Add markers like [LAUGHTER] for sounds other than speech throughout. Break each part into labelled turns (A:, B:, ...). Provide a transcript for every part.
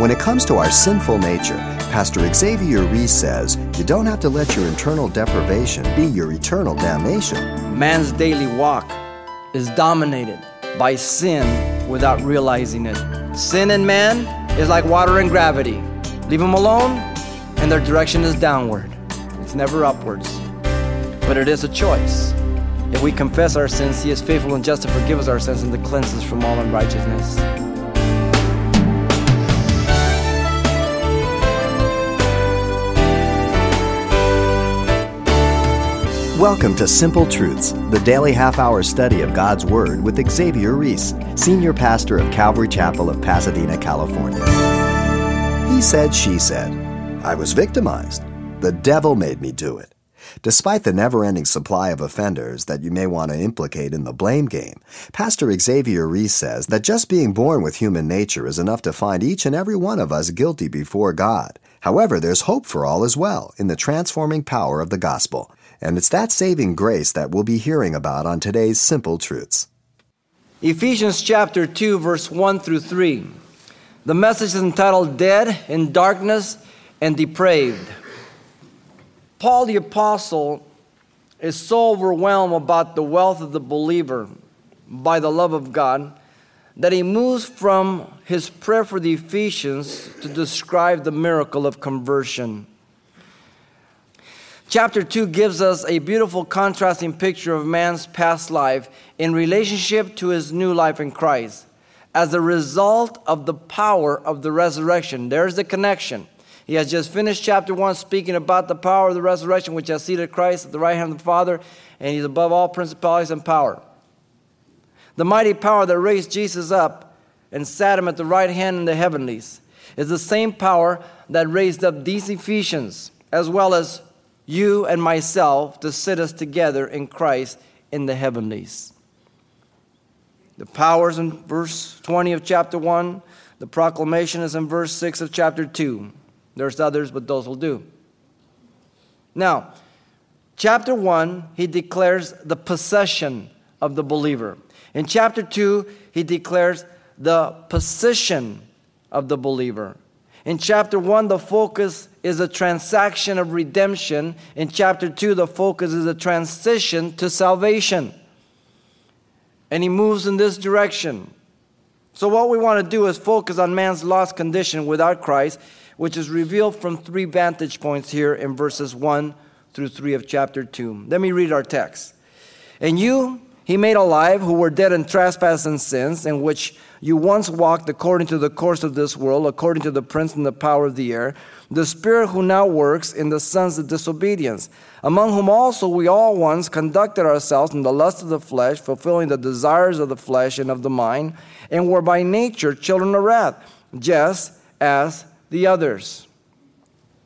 A: When it comes to our sinful nature, Pastor Xavier Reese says you don't have to let your internal deprivation be your eternal damnation.
B: Man's daily walk is dominated by sin without realizing it. Sin in man is like water and gravity. Leave them alone, and their direction is downward. It's never upwards. But it is a choice. If we confess our sins, He is faithful and just to forgive us our sins and to cleanse us from all unrighteousness.
A: Welcome to Simple Truths, the daily half hour study of God's Word with Xavier Reese, Senior Pastor of Calvary Chapel of Pasadena, California. He said, She said, I was victimized. The devil made me do it. Despite the never ending supply of offenders that you may want to implicate in the blame game, Pastor Xavier Reese says that just being born with human nature is enough to find each and every one of us guilty before God. However, there's hope for all as well in the transforming power of the gospel. And it's that saving grace that we'll be hearing about on today's Simple Truths.
B: Ephesians chapter 2, verse 1 through 3. The message is entitled Dead in Darkness and Depraved. Paul the Apostle is so overwhelmed about the wealth of the believer by the love of God that he moves from his prayer for the Ephesians to describe the miracle of conversion. Chapter 2 gives us a beautiful contrasting picture of man's past life in relationship to his new life in Christ as a result of the power of the resurrection. There's the connection. He has just finished chapter 1 speaking about the power of the resurrection, which has seated Christ at the right hand of the Father, and he's above all principalities and power. The mighty power that raised Jesus up and sat him at the right hand in the heavenlies is the same power that raised up these Ephesians, as well as you and myself, to sit us together in Christ in the heavenlies. The powers in verse 20 of chapter 1, the proclamation is in verse 6 of chapter 2. There's others, but those will do. Now, chapter 1, he declares the possession of the believer. In chapter 2, he declares the position of the believer. In chapter 1, the focus is a transaction of redemption. In chapter 2, the focus is a transition to salvation. And he moves in this direction. So, what we want to do is focus on man's lost condition without Christ which is revealed from three vantage points here in verses 1 through 3 of chapter 2. Let me read our text. And you he made alive who were dead in trespasses and sins, in which you once walked according to the course of this world, according to the prince and the power of the air, the spirit who now works in the sons of disobedience, among whom also we all once conducted ourselves in the lust of the flesh, fulfilling the desires of the flesh and of the mind, and were by nature children of wrath, just as the others.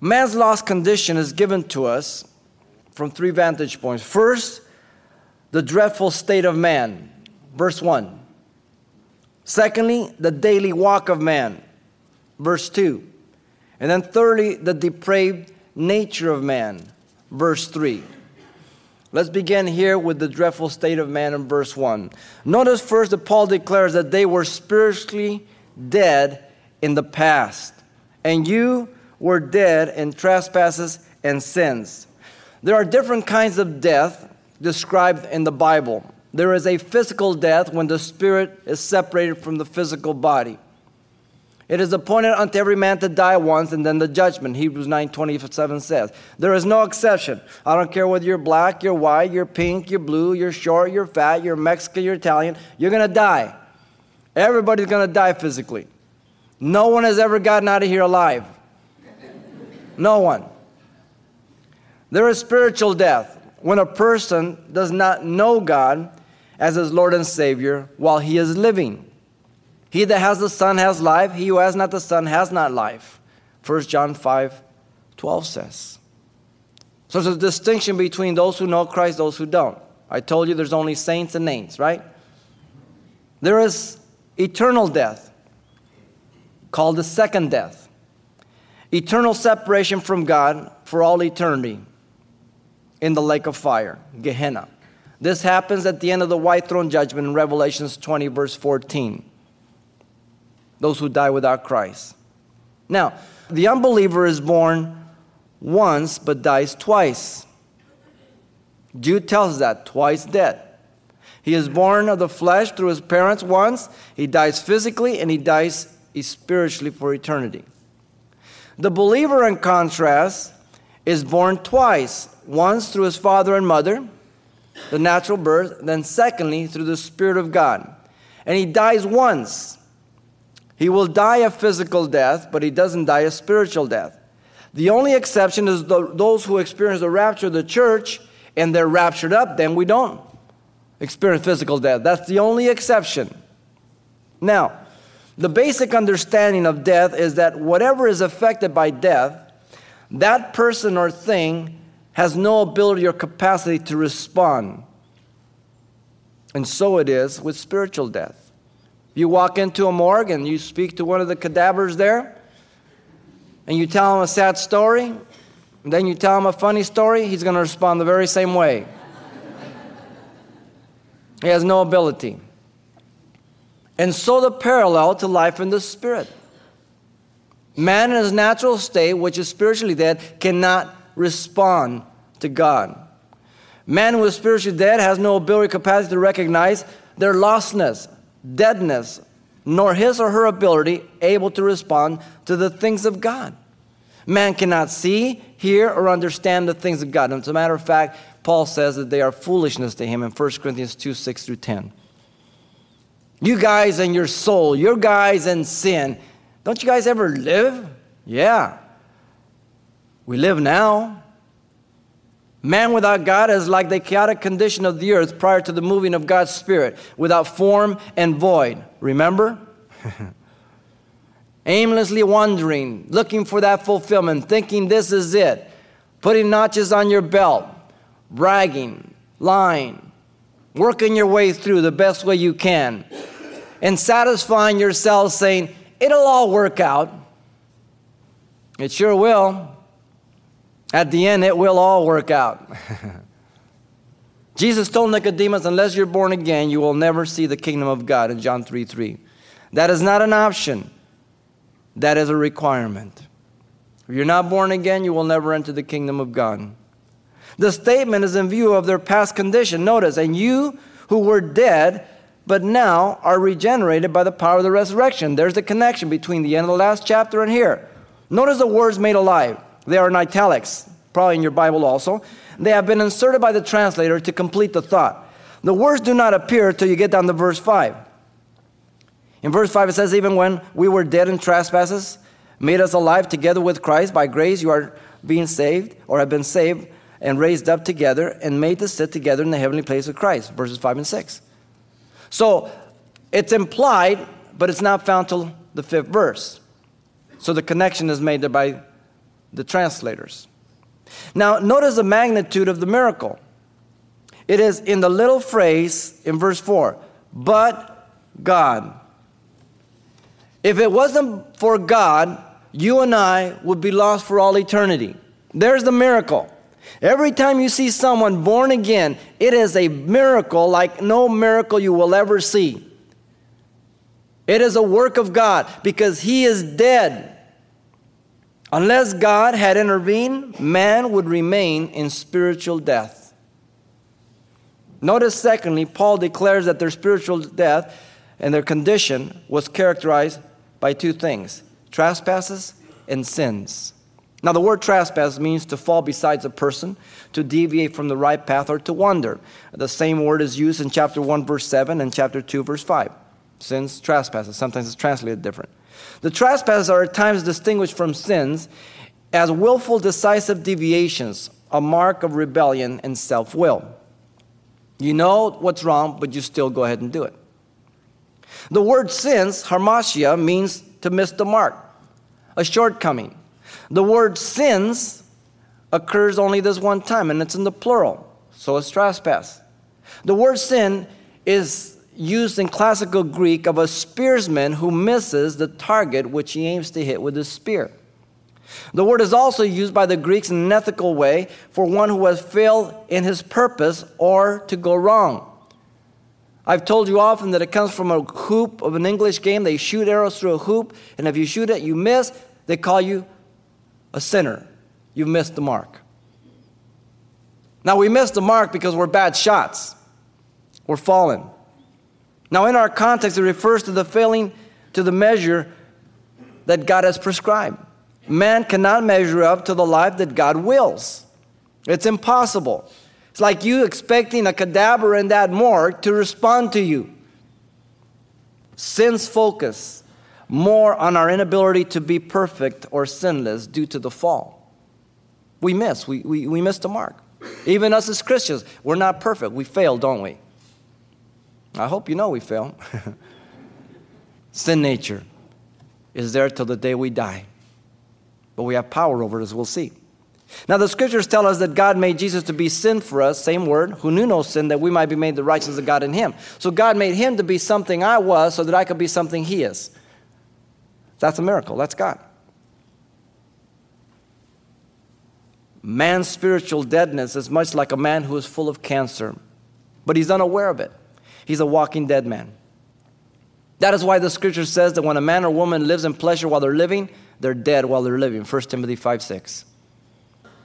B: Man's lost condition is given to us from three vantage points. First, the dreadful state of man, verse 1. Secondly, the daily walk of man, verse 2. And then thirdly, the depraved nature of man, verse 3. Let's begin here with the dreadful state of man in verse 1. Notice first that Paul declares that they were spiritually dead in the past and you were dead in trespasses and sins. There are different kinds of death described in the Bible. There is a physical death when the spirit is separated from the physical body. It is appointed unto every man to die once and then the judgment. Hebrews 9 27 says. There is no exception. I don't care whether you're black, you're white, you're pink, you're blue, you're short, you're fat, you're Mexican, you're Italian. You're to die. Everybody's to die physically. No one has ever gotten out of here alive. No one. There is spiritual death when a person does not know God as his Lord and Savior while he is living. He that has the Son has life, he who has not the Son has not life. 1 John 5 12 says. So there's a distinction between those who know Christ, those who don't. I told you there's only saints and names, right? There is eternal death called the second death eternal separation from God for all eternity in the lake of fire, Gehenna. This happens at the end of the white throne judgment in Revelations 20, verse 14. Those who die without Christ. Now, the unbeliever is born once but dies twice. Jude tells that twice dead. He is born of the flesh through his parents once, he dies physically, and he dies spiritually for eternity. The believer, in contrast, is born twice once through his father and mother, the natural birth, then secondly through the Spirit of God. And he dies once. He will die a physical death, but he doesn't die a spiritual death. The only exception is the, those who experience the rapture of the church and they're raptured up, then we don't experience physical death. That's the only exception. Now, the basic understanding of death is that whatever is affected by death, that person or thing has no ability or capacity to respond. And so it is with spiritual death. You walk into a morgue and you speak to one of the cadavers there, and you tell him a sad story, and then you tell him a funny story, he's going to respond the very same way. [LAUGHS] he has no ability. And so the parallel to life in the spirit. Man in his natural state, which is spiritually dead, cannot respond to God. Man who is spiritually dead has no ability capacity to recognize their lostness, deadness, nor his or her ability able to respond to the things of God. Man cannot see, hear, or understand the things of God. And as a matter of fact, Paul says that they are foolishness to him in 1 Corinthians 2 6 through 10. You guys and your soul, your guys and sin. Don't you guys ever live? Yeah. We live now. Man without God is like the chaotic condition of the earth prior to the moving of God's Spirit, without form and void. Remember? [LAUGHS] Aimlessly wandering, looking for that fulfillment, thinking this is it, putting notches on your belt, bragging, lying, working your way through the best way you can, and satisfying yourself saying, It'll all work out. It sure will. At the end, it will all work out. [LAUGHS] Jesus told Nicodemus, Unless you're born again, you will never see the kingdom of God in John 3 3. That is not an option, that is a requirement. If you're not born again, you will never enter the kingdom of God. The statement is in view of their past condition. Notice, and you who were dead, but now are regenerated by the power of the resurrection. There's the connection between the end of the last chapter and here. Notice the words made alive. They are in italics, probably in your Bible also. They have been inserted by the translator to complete the thought. The words do not appear till you get down to verse 5. In verse 5, it says, Even when we were dead in trespasses, made us alive together with Christ. By grace you are being saved, or have been saved and raised up together and made to sit together in the heavenly place with Christ. Verses 5 and 6. So it's implied, but it's not found till the fifth verse. So the connection is made there by the translators. Now, notice the magnitude of the miracle. It is in the little phrase in verse 4 but God. If it wasn't for God, you and I would be lost for all eternity. There's the miracle. Every time you see someone born again, it is a miracle like no miracle you will ever see. It is a work of God because he is dead. Unless God had intervened, man would remain in spiritual death. Notice, secondly, Paul declares that their spiritual death and their condition was characterized by two things trespasses and sins. Now, the word trespass means to fall besides a person, to deviate from the right path, or to wander. The same word is used in chapter 1, verse 7, and chapter 2, verse 5. Sins, trespasses. Sometimes it's translated different. The trespasses are at times distinguished from sins as willful, decisive deviations, a mark of rebellion and self will. You know what's wrong, but you still go ahead and do it. The word sins, hamartia, means to miss the mark, a shortcoming. The word sins occurs only this one time, and it's in the plural, so it's trespass. The word sin is used in classical Greek of a spearsman who misses the target which he aims to hit with his spear. The word is also used by the Greeks in an ethical way for one who has failed in his purpose or to go wrong. I've told you often that it comes from a hoop of an English game. They shoot arrows through a hoop, and if you shoot it, you miss, they call you a sinner. You've missed the mark. Now, we miss the mark because we're bad shots, we're fallen. Now, in our context, it refers to the failing to the measure that God has prescribed. Man cannot measure up to the life that God wills. It's impossible. It's like you expecting a cadaver in that morgue to respond to you. Sin's focus more on our inability to be perfect or sinless due to the fall. We miss, we, we, we miss the mark. Even us as Christians, we're not perfect. We fail, don't we? I hope you know we fail. [LAUGHS] Sin nature is there till the day we die. But we have power over it, as we'll see. Now, the scriptures tell us that God made Jesus to be sin for us, same word, who knew no sin, that we might be made the righteousness of God in him. So, God made him to be something I was so that I could be something he is. That's a miracle. That's God. Man's spiritual deadness is much like a man who is full of cancer, but he's unaware of it. He's a walking dead man. That is why the scripture says that when a man or woman lives in pleasure while they're living, they're dead while they're living. 1 Timothy 5 6.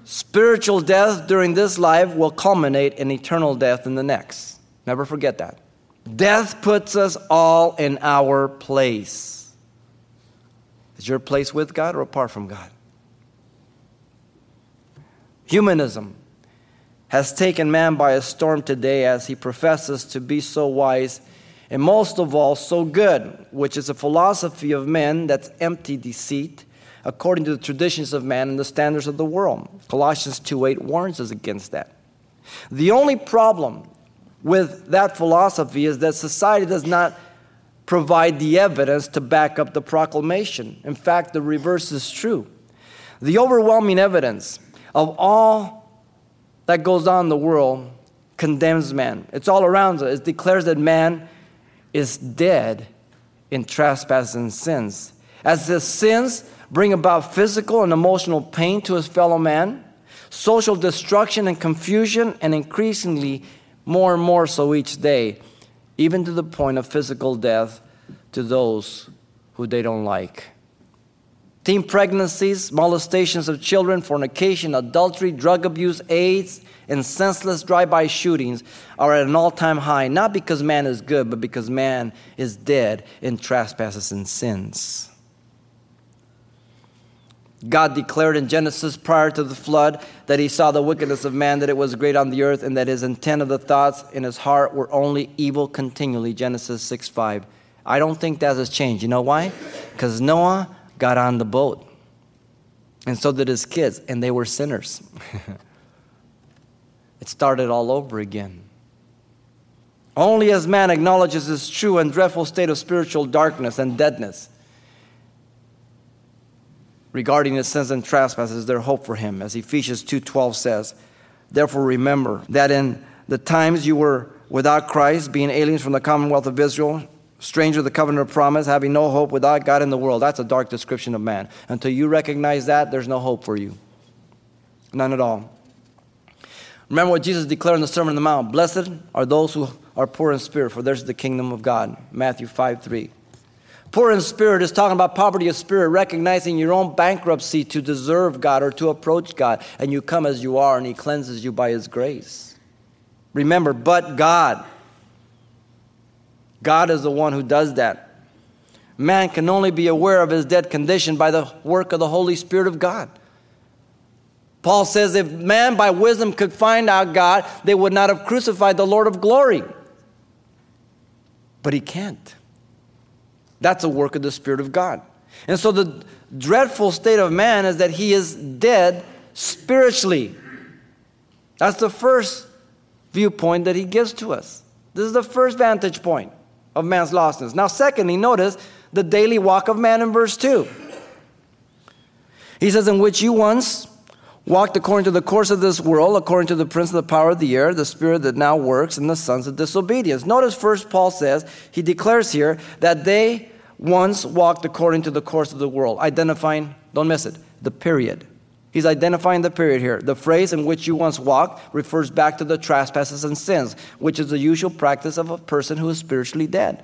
B: Spiritual death during this life will culminate in eternal death in the next. Never forget that. Death puts us all in our place. Is your place with God or apart from God? Humanism has taken man by a storm today as he professes to be so wise and most of all so good, which is a philosophy of men that's empty deceit according to the traditions of man and the standards of the world. Colossians 2:8 warns us against that. The only problem with that philosophy is that society does not provide the evidence to back up the proclamation. In fact, the reverse is true. The overwhelming evidence of all that goes on in the world condemns man. It's all around us. It declares that man is dead in trespasses and sins. As his sins bring about physical and emotional pain to his fellow man, social destruction and confusion, and increasingly more and more so each day, even to the point of physical death to those who they don't like. Teen pregnancies, molestations of children, fornication, adultery, drug abuse, AIDS, and senseless drive by shootings are at an all time high, not because man is good, but because man is dead in trespasses and sins. God declared in Genesis prior to the flood that he saw the wickedness of man, that it was great on the earth, and that his intent of the thoughts in his heart were only evil continually. Genesis 6 5. I don't think that has changed. You know why? Because Noah got on the boat. And so did his kids, and they were sinners. [LAUGHS] it started all over again. Only as man acknowledges his true and dreadful state of spiritual darkness and deadness regarding his sins and trespasses, there hope for him. As Ephesians 2:12 says, "Therefore remember that in the times you were without Christ, being aliens from the commonwealth of Israel, stranger of the covenant of promise, having no hope without God in the world. That's a dark description of man. Until you recognize that, there's no hope for you. None at all. Remember what Jesus declared in the Sermon on the Mount Blessed are those who are poor in spirit, for theirs is the kingdom of God. Matthew 5 3. Poor in spirit is talking about poverty of spirit, recognizing your own bankruptcy to deserve God or to approach God. And you come as you are, and He cleanses you by His grace. Remember, but God. God is the one who does that. Man can only be aware of his dead condition by the work of the Holy Spirit of God. Paul says if man by wisdom could find out God, they would not have crucified the Lord of glory. But he can't. That's a work of the Spirit of God. And so the dreadful state of man is that he is dead spiritually. That's the first viewpoint that he gives to us. This is the first vantage point of man's lostness. Now, secondly, notice the daily walk of man in verse 2. He says, In which you once walked according to the course of this world, according to the prince of the power of the air, the spirit that now works in the sons of disobedience. Notice first Paul says, he declares here that they once walked according to the course of the world, identifying, don't miss it, the period. He's identifying the period here. The phrase in which you once walked refers back to the trespasses and sins, which is the usual practice of a person who is spiritually dead.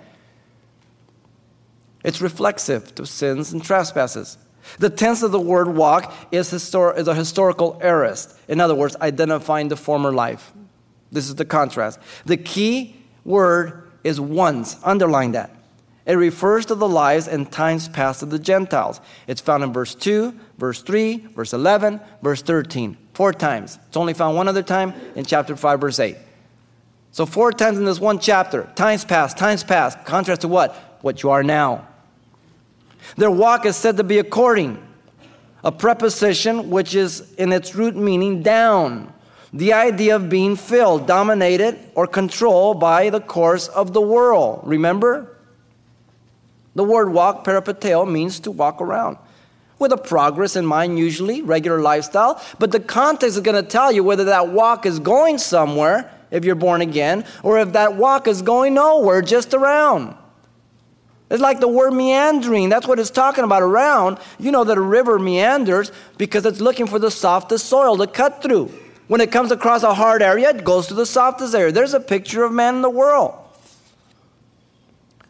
B: It's reflexive to sins and trespasses. The tense of the word walk is, histor- is a historical aorist. In other words, identifying the former life. This is the contrast. The key word is once. Underline that. It refers to the lives and times past of the Gentiles. It's found in verse 2, verse 3, verse 11, verse 13. Four times. It's only found one other time in chapter 5, verse 8. So, four times in this one chapter. Times past, times past. Contrast to what? What you are now. Their walk is said to be according, a preposition which is in its root meaning down. The idea of being filled, dominated, or controlled by the course of the world. Remember? The word walk, peripateo, means to walk around. With a progress in mind, usually, regular lifestyle. But the context is going to tell you whether that walk is going somewhere, if you're born again, or if that walk is going nowhere, just around. It's like the word meandering. That's what it's talking about around. You know that a river meanders because it's looking for the softest soil to cut through. When it comes across a hard area, it goes to the softest area. There's a picture of man in the world.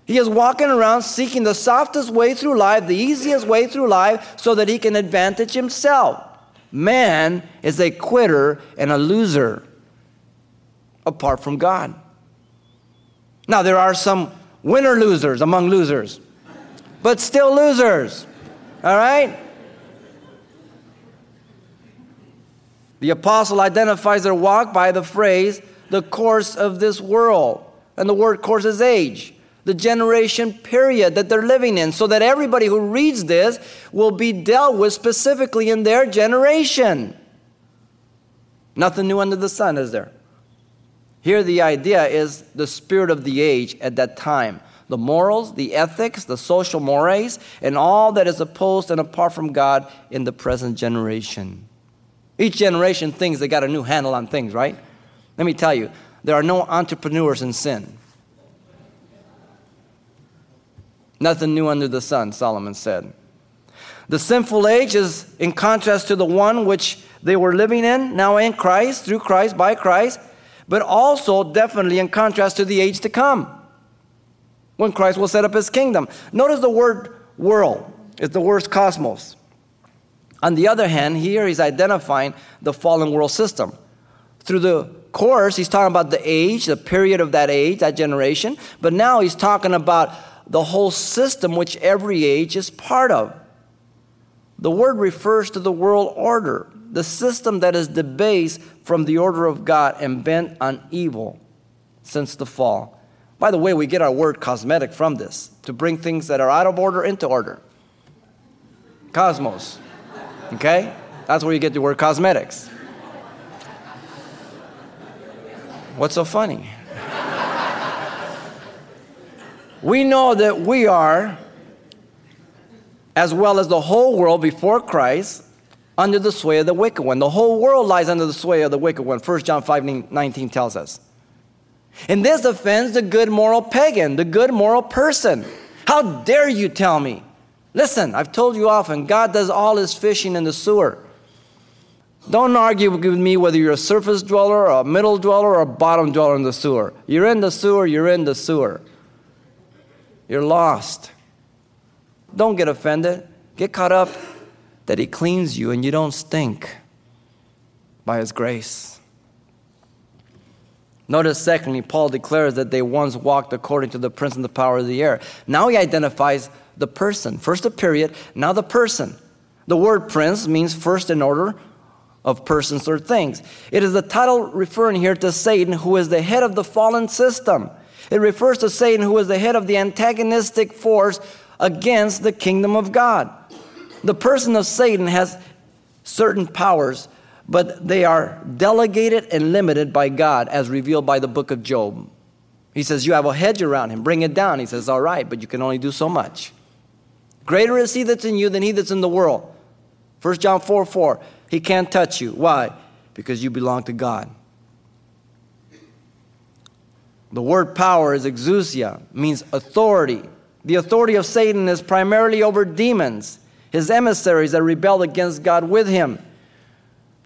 B: He is walking around seeking the softest way through life, the easiest way through life, so that he can advantage himself. Man is a quitter and a loser apart from God. Now, there are some winner losers among losers, but still losers. All right? The apostle identifies their walk by the phrase, the course of this world. And the word course is age, the generation period that they're living in, so that everybody who reads this will be dealt with specifically in their generation. Nothing new under the sun, is there? Here, the idea is the spirit of the age at that time the morals, the ethics, the social mores, and all that is opposed and apart from God in the present generation. Each generation thinks they got a new handle on things, right? Let me tell you, there are no entrepreneurs in sin. Nothing new under the sun, Solomon said. The sinful age is in contrast to the one which they were living in, now in Christ, through Christ, by Christ but also definitely in contrast to the age to come when Christ will set up his kingdom. Notice the word world is the word cosmos. On the other hand, here he's identifying the fallen world system. Through the course, he's talking about the age, the period of that age, that generation, but now he's talking about the whole system which every age is part of. The word refers to the world order, the system that is debased from the order of God and bent on evil since the fall. By the way, we get our word cosmetic from this to bring things that are out of order into order. Cosmos. Okay? That's where you get the word cosmetics. What's so funny? We know that we are, as well as the whole world before Christ, under the sway of the wicked one. The whole world lies under the sway of the wicked one. 1 John 5 19 tells us. And this offends the good moral pagan, the good moral person. How dare you tell me? Listen, I've told you often, God does all his fishing in the sewer. Don't argue with me whether you're a surface dweller, or a middle dweller, or a bottom dweller in the sewer. You're in the sewer, you're in the sewer. You're lost. Don't get offended. Get caught up that He cleans you and you don't stink by His grace. Notice, secondly, Paul declares that they once walked according to the prince and the power of the air. Now he identifies the person. First the period, now the person. The word prince means first in order of persons or things. It is the title referring here to Satan, who is the head of the fallen system. It refers to Satan, who is the head of the antagonistic force against the kingdom of God. The person of Satan has certain powers, but they are delegated and limited by God as revealed by the book of Job. He says, You have a hedge around him, bring it down. He says, All right, but you can only do so much. Greater is he that's in you than he that's in the world. 1 John 4 4. He can't touch you. Why? Because you belong to God. The word power is exousia, means authority. The authority of Satan is primarily over demons his emissaries that rebelled against God with him.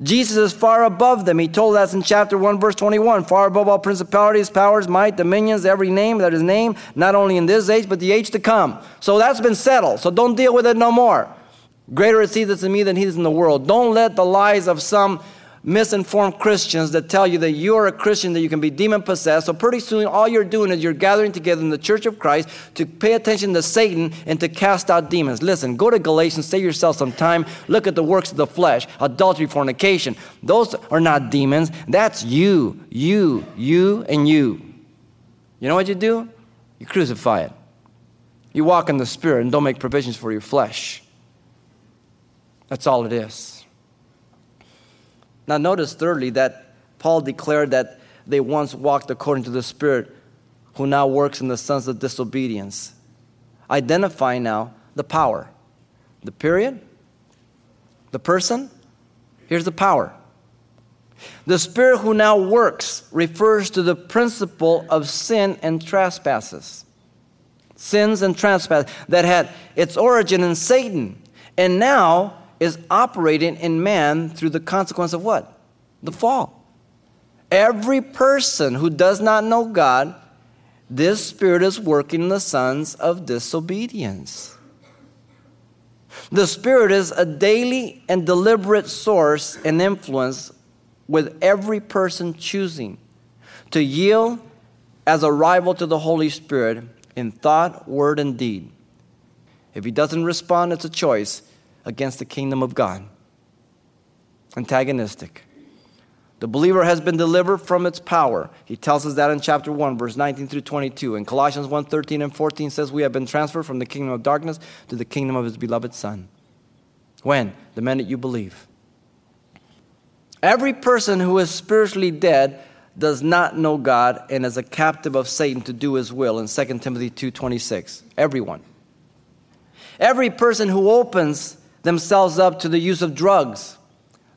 B: Jesus is far above them. He told us in chapter 1, verse 21 far above all principalities, powers, might, dominions, every name that is named, not only in this age, but the age to come. So that's been settled. So don't deal with it no more. Greater is he that's in me than he that's in the world. Don't let the lies of some misinformed Christians that tell you that you're a Christian, that you can be demon possessed. So, pretty soon, all you're doing is you're gathering together in the church of Christ to pay attention to Satan and to cast out demons. Listen, go to Galatians, save yourself some time, look at the works of the flesh adultery, fornication. Those are not demons. That's you, you, you, and you. You know what you do? You crucify it. You walk in the Spirit and don't make provisions for your flesh. That's all it is. Now, notice thirdly that Paul declared that they once walked according to the Spirit, who now works in the sons of disobedience. Identify now the power. The period, the person, here's the power. The Spirit who now works refers to the principle of sin and trespasses. Sins and trespasses that had its origin in Satan and now is operating in man through the consequence of what? The fall. Every person who does not know God, this spirit is working in the sons of disobedience. The spirit is a daily and deliberate source and influence with every person choosing to yield as a rival to the Holy Spirit in thought, word, and deed. If he doesn't respond, it's a choice against the kingdom of God. Antagonistic. The believer has been delivered from its power. He tells us that in chapter 1, verse 19 through 22. And Colossians 1 13 and 14 says, We have been transferred from the kingdom of darkness to the kingdom of his beloved Son. When? The minute you believe. Every person who is spiritually dead does not know God and is a captive of Satan to do his will in 2 Timothy 2:26. Everyone. Every person who opens themselves up to the use of drugs,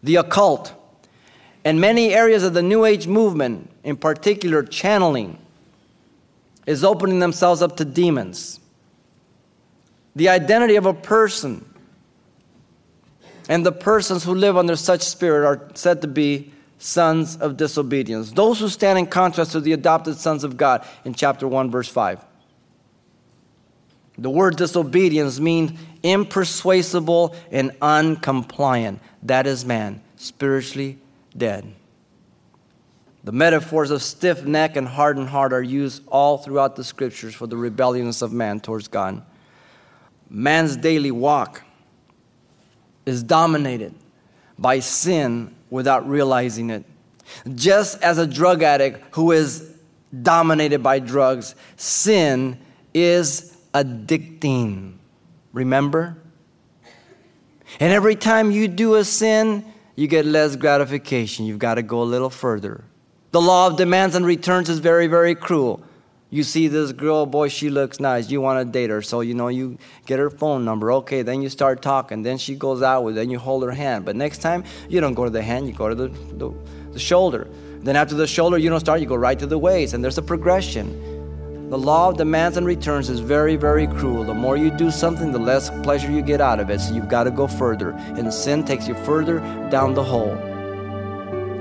B: the occult, and many areas of the New Age movement, in particular channeling, is opening themselves up to demons. The identity of a person and the persons who live under such spirit are said to be sons of disobedience. Those who stand in contrast to the adopted sons of God in chapter 1, verse 5. The word disobedience means impersuasible and uncompliant. That is man, spiritually dead. The metaphors of stiff neck and hardened heart are used all throughout the scriptures for the rebelliousness of man towards God. Man's daily walk is dominated by sin without realizing it. Just as a drug addict who is dominated by drugs, sin is addicting. Remember? And every time you do a sin, you get less gratification. You've got to go a little further. The law of demands and returns is very, very cruel. You see this girl, boy, she looks nice. You want to date her. So, you know, you get her phone number. Okay, then you start talking. Then she goes out with, then you hold her hand. But next time, you don't go to the hand, you go to the, the, the shoulder. Then after the shoulder, you don't start, you go right to the waist. And there's a progression. The law of demands and returns is very, very cruel. The more you do something, the less pleasure you get out of it. So you've got to go further. And sin takes you further down the hole.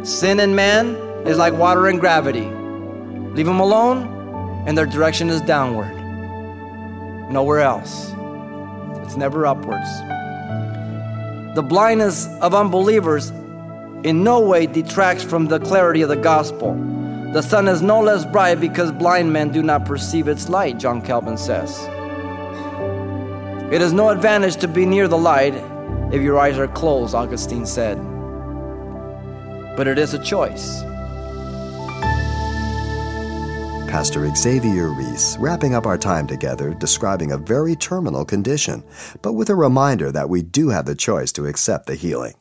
B: Sin and man is like water and gravity. Leave them alone, and their direction is downward. Nowhere else. It's never upwards. The blindness of unbelievers in no way detracts from the clarity of the gospel. The sun is no less bright because blind men do not perceive its light, John Calvin says. It is no advantage to be near the light if your eyes are closed, Augustine said. But it is a choice.
A: Pastor Xavier Reese, wrapping up our time together, describing a very terminal condition, but with a reminder that we do have the choice to accept the healing.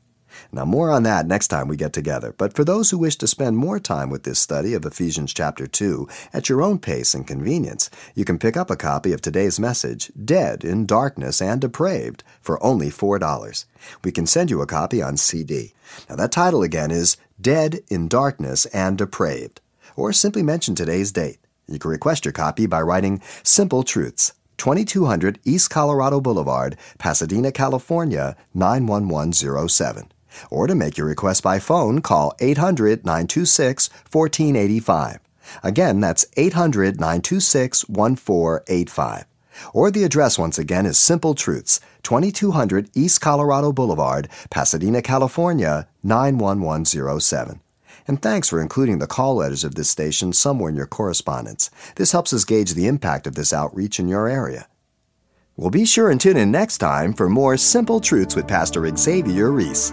A: Now, more on that next time we get together. But for those who wish to spend more time with this study of Ephesians chapter 2 at your own pace and convenience, you can pick up a copy of today's message, Dead in Darkness and Depraved, for only $4. We can send you a copy on CD. Now, that title again is Dead in Darkness and Depraved, or simply mention today's date. You can request your copy by writing Simple Truths. 2200 East Colorado Boulevard, Pasadena, California 91107. Or to make your request by phone, call 800 926 1485. Again, that's 800 926 1485. Or the address once again is Simple Truths, 2200 East Colorado Boulevard, Pasadena, California, 91107. And thanks for including the call letters of this station somewhere in your correspondence. This helps us gauge the impact of this outreach in your area. Well, be sure and tune in next time for more Simple Truths with Pastor Xavier Reese.